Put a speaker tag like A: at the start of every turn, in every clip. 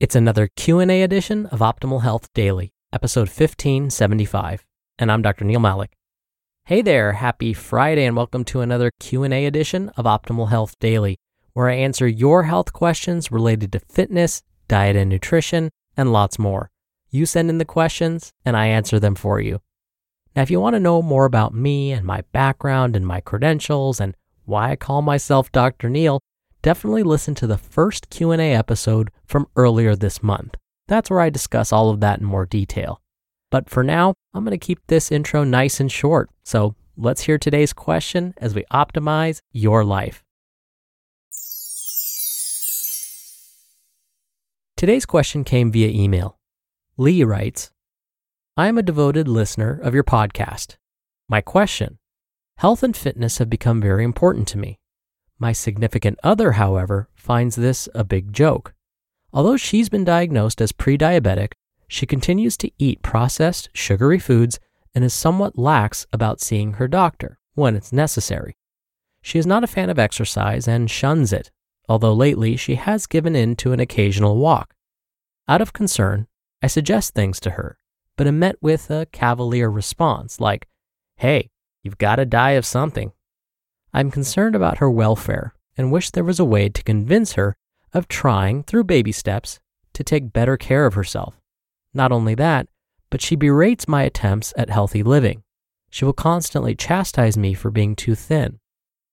A: It's another Q&A edition of Optimal Health Daily, episode 1575, and I'm Dr. Neal Malik. Hey there, happy Friday and welcome to another Q&A edition of Optimal Health Daily, where I answer your health questions related to fitness, diet and nutrition, and lots more. You send in the questions and I answer them for you. Now, if you want to know more about me and my background and my credentials and why I call myself Dr. Neal, definitely listen to the first Q&A episode from earlier this month. That's where I discuss all of that in more detail. But for now, I'm going to keep this intro nice and short. So, let's hear today's question as we optimize your life. Today's question came via email. Lee writes, I am a devoted listener of your podcast. My question Health and fitness have become very important to me. My significant other, however, finds this a big joke. Although she's been diagnosed as pre diabetic, she continues to eat processed, sugary foods and is somewhat lax about seeing her doctor when it's necessary. She is not a fan of exercise and shuns it, although lately she has given in to an occasional walk. Out of concern, I suggest things to her, but am met with a cavalier response like, Hey, you've got to die of something. I'm concerned about her welfare and wish there was a way to convince her of trying, through baby steps, to take better care of herself. Not only that, but she berates my attempts at healthy living. She will constantly chastise me for being too thin.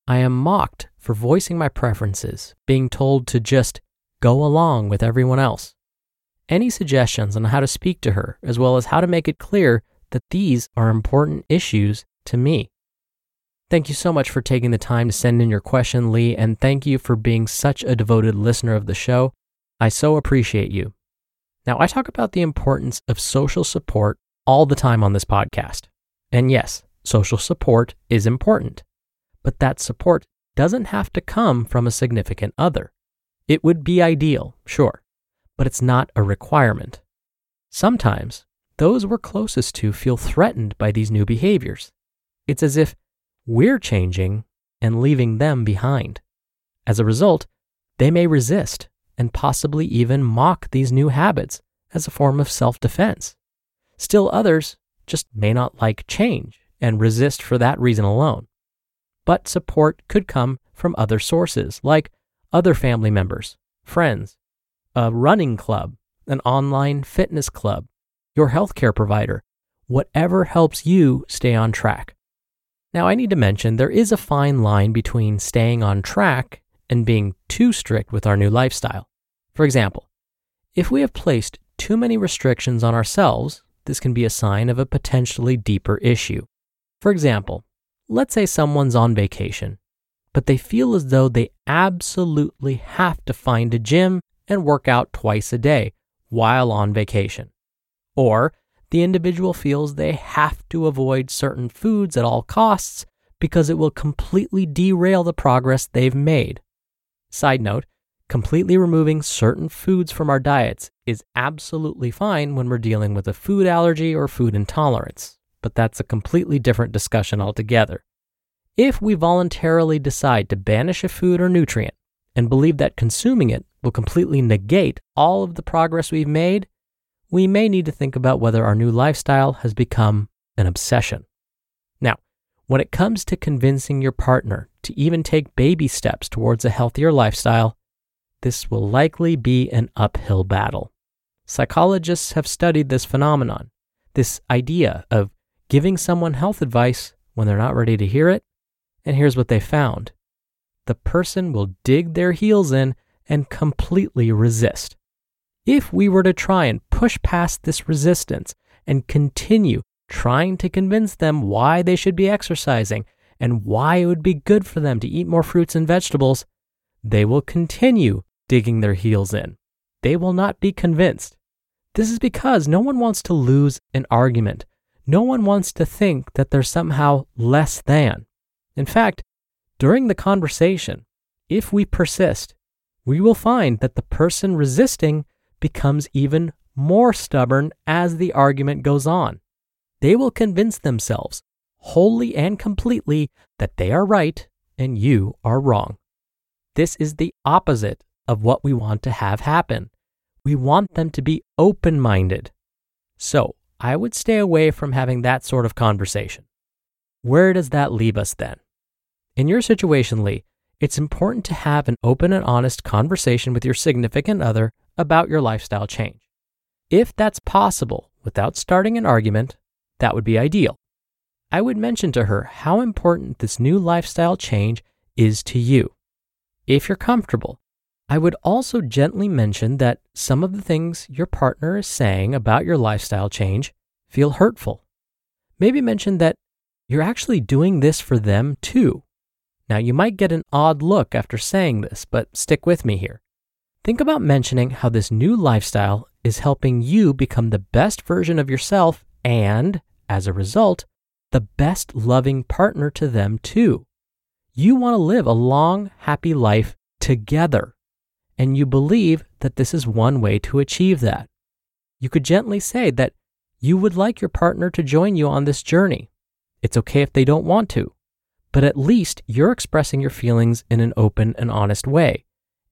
A: I am mocked for voicing my preferences, being told to just go along with everyone else. Any suggestions on how to speak to her, as well as how to make it clear that these are important issues to me? Thank you so much for taking the time to send in your question, Lee, and thank you for being such a devoted listener of the show. I so appreciate you. Now, I talk about the importance of social support all the time on this podcast. And yes, social support is important, but that support doesn't have to come from a significant other. It would be ideal, sure, but it's not a requirement. Sometimes those we're closest to feel threatened by these new behaviors. It's as if we're changing and leaving them behind. As a result, they may resist and possibly even mock these new habits as a form of self defense. Still, others just may not like change and resist for that reason alone. But support could come from other sources, like other family members, friends, a running club, an online fitness club, your healthcare provider, whatever helps you stay on track. Now, I need to mention there is a fine line between staying on track and being too strict with our new lifestyle. For example, if we have placed too many restrictions on ourselves, this can be a sign of a potentially deeper issue. For example, let's say someone's on vacation, but they feel as though they absolutely have to find a gym and work out twice a day while on vacation. Or the individual feels they have to avoid certain foods at all costs because it will completely derail the progress they've made. Side note, completely removing certain foods from our diets is absolutely fine when we're dealing with a food allergy or food intolerance, but that's a completely different discussion altogether. If we voluntarily decide to banish a food or nutrient and believe that consuming it will completely negate all of the progress we've made, we may need to think about whether our new lifestyle has become an obsession. Now, when it comes to convincing your partner to even take baby steps towards a healthier lifestyle, this will likely be an uphill battle. Psychologists have studied this phenomenon, this idea of giving someone health advice when they're not ready to hear it and here's what they found the person will dig their heels in and completely resist. If we were to try and push past this resistance and continue trying to convince them why they should be exercising and why it would be good for them to eat more fruits and vegetables, they will continue digging their heels in. They will not be convinced. This is because no one wants to lose an argument. No one wants to think that they're somehow less than. In fact, during the conversation, if we persist, we will find that the person resisting becomes even more stubborn as the argument goes on. They will convince themselves wholly and completely that they are right and you are wrong. This is the opposite of what we want to have happen. We want them to be open minded. So I would stay away from having that sort of conversation. Where does that leave us then? In your situation, Lee, it's important to have an open and honest conversation with your significant other about your lifestyle change. If that's possible without starting an argument, that would be ideal. I would mention to her how important this new lifestyle change is to you. If you're comfortable, I would also gently mention that some of the things your partner is saying about your lifestyle change feel hurtful. Maybe mention that you're actually doing this for them too. Now, you might get an odd look after saying this, but stick with me here. Think about mentioning how this new lifestyle is helping you become the best version of yourself and, as a result, the best loving partner to them too. You want to live a long, happy life together and you believe that this is one way to achieve that. You could gently say that you would like your partner to join you on this journey. It's okay if they don't want to, but at least you're expressing your feelings in an open and honest way,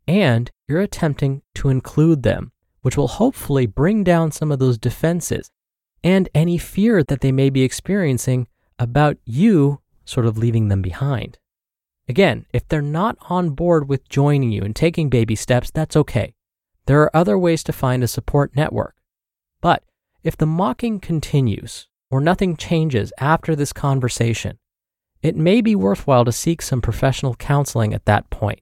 A: and you're attempting to include them, which will hopefully bring down some of those defenses and any fear that they may be experiencing about you sort of leaving them behind. Again, if they're not on board with joining you and taking baby steps, that's okay. There are other ways to find a support network. But if the mocking continues or nothing changes after this conversation, it may be worthwhile to seek some professional counseling at that point.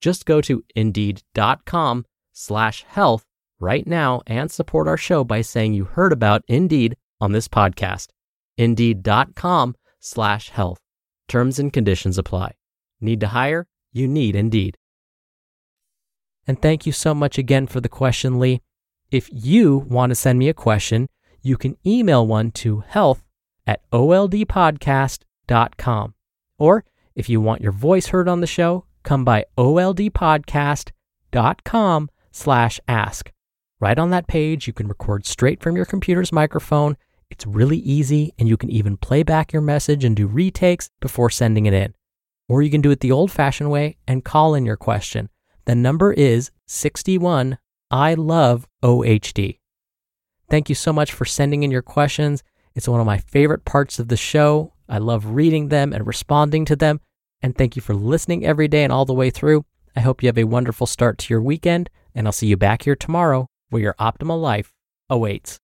A: Just go to indeed.com slash health right now and support our show by saying you heard about Indeed on this podcast. Indeed.com slash health. Terms and conditions apply. Need to hire? You need Indeed. And thank you so much again for the question, Lee. If you want to send me a question, you can email one to health at oldpodcast.com. Or if you want your voice heard on the show, come by oldpodcast.com slash ask. Right on that page, you can record straight from your computer's microphone it's really easy, and you can even play back your message and do retakes before sending it in. or you can do it the old fashioned way and call in your question. The number is 61 I love OHD. Thank you so much for sending in your questions. It's one of my favorite parts of the show. I love reading them and responding to them. And thank you for listening every day and all the way through. I hope you have a wonderful start to your weekend, and I'll see you back here tomorrow where your optimal life awaits.